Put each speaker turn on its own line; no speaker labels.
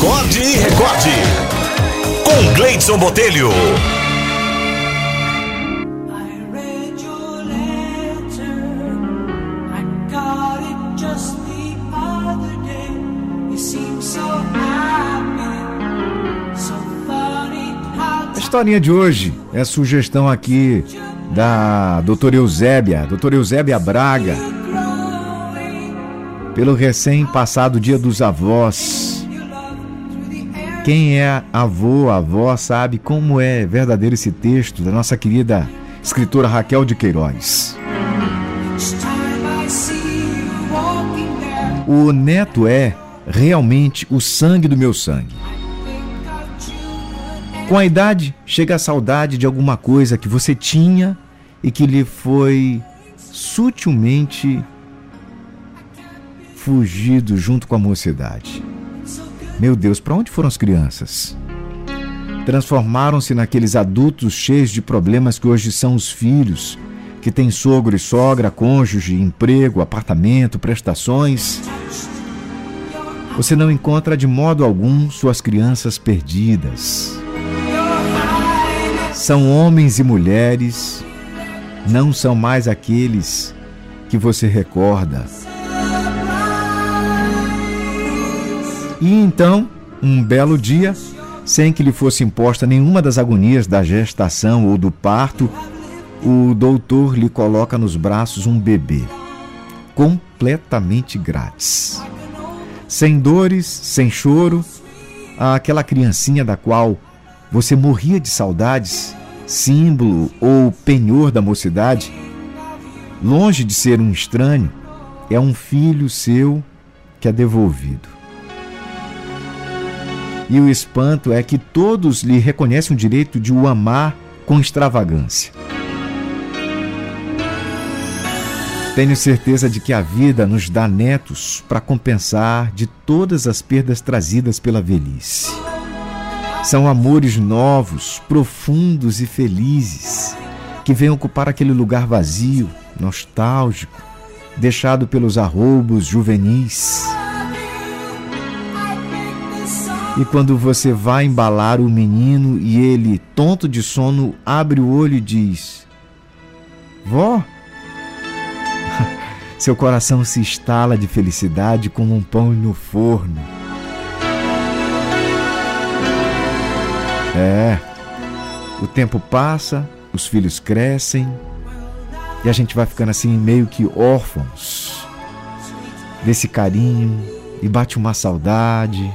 Acorde e recorde. Com Gleidson Botelho.
A historinha de hoje é sugestão aqui da doutora Eusébia, doutora Eusébia Braga, pelo recém-passado Dia dos Avós. Quem é avô, avó, sabe como é verdadeiro esse texto da nossa querida escritora Raquel de Queiroz. O neto é realmente o sangue do meu sangue. Com a idade, chega a saudade de alguma coisa que você tinha e que lhe foi sutilmente fugido junto com a mocidade. Meu Deus, para onde foram as crianças? Transformaram-se naqueles adultos cheios de problemas que hoje são os filhos, que têm sogro e sogra, cônjuge, emprego, apartamento, prestações. Você não encontra de modo algum suas crianças perdidas são homens e mulheres, não são mais aqueles que você recorda. E então, um belo dia, sem que lhe fosse imposta nenhuma das agonias da gestação ou do parto, o doutor lhe coloca nos braços um bebê, completamente grátis. Sem dores, sem choro, aquela criancinha da qual você morria de saudades, símbolo ou penhor da mocidade, longe de ser um estranho, é um filho seu que é devolvido. E o espanto é que todos lhe reconhecem o direito de o amar com extravagância. Tenho certeza de que a vida nos dá netos para compensar de todas as perdas trazidas pela velhice. São amores novos, profundos e felizes, que vêm ocupar aquele lugar vazio, nostálgico, deixado pelos arroubos juvenis. E quando você vai embalar o menino e ele, tonto de sono, abre o olho e diz: Vó? Seu coração se estala de felicidade como um pão no forno. É. O tempo passa, os filhos crescem e a gente vai ficando assim meio que órfãos desse carinho e bate uma saudade.